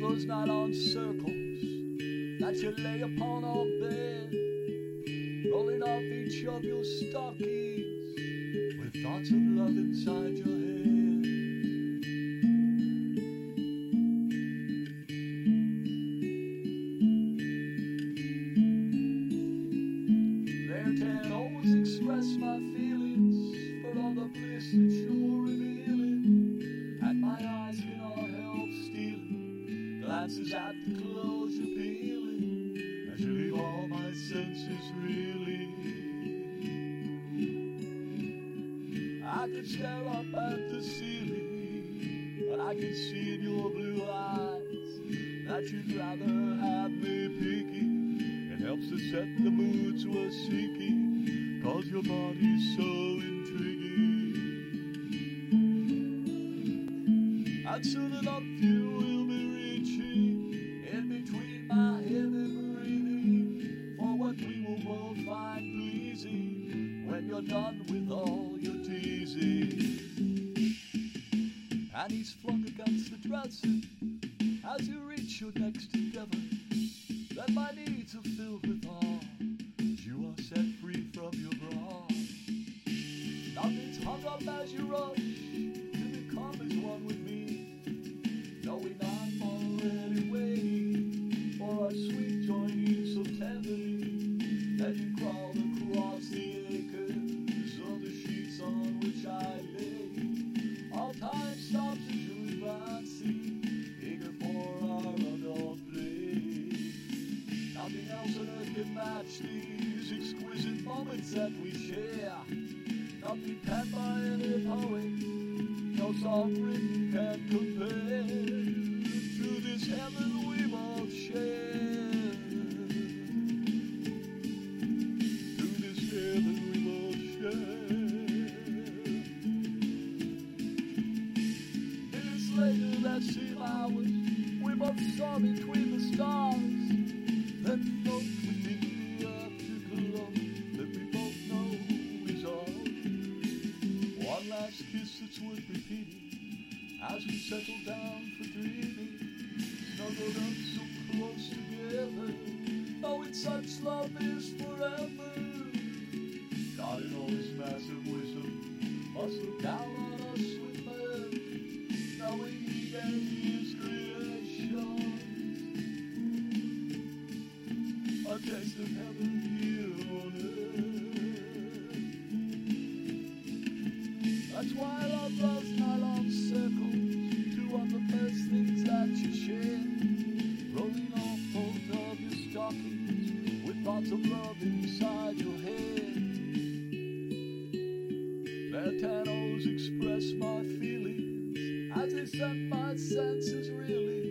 Those nylon circles that you lay upon our bed, rolling off each of your stockings with thoughts of love inside your head. Glances at the you're peeling as you leave all my senses reeling. I could stare up at the ceiling, but I can see in your blue eyes that you'd rather have me peeking. It helps to set the moods we're seeking, cause your body's so intriguing. And soon enough you you're done with all your teasing. And he's flung against the dresser as you reach your next endeavor. Then my needs are filled with awe as you are set free from your bra. Nothing's hung up as you rush to become as one with match these exquisite moments that we share. Nothing penned by any poet, no song written can compare to this heaven we both share. To this heaven we both share. Minutes later, that same hours, we both saw between the stars. Worth repeating as we settle down for dreaming. Snuggled up so close together, oh, knowing such love is forever. God in all his massive wisdom must look down on us with men, knowing he gave his creation a taste of heaven here on earth. That's why I love those nylon circles. Two of the first things that you share. Rolling off both of your stockings with lots of love inside your head. Their tannos express my feelings as they set my senses reeling. Really.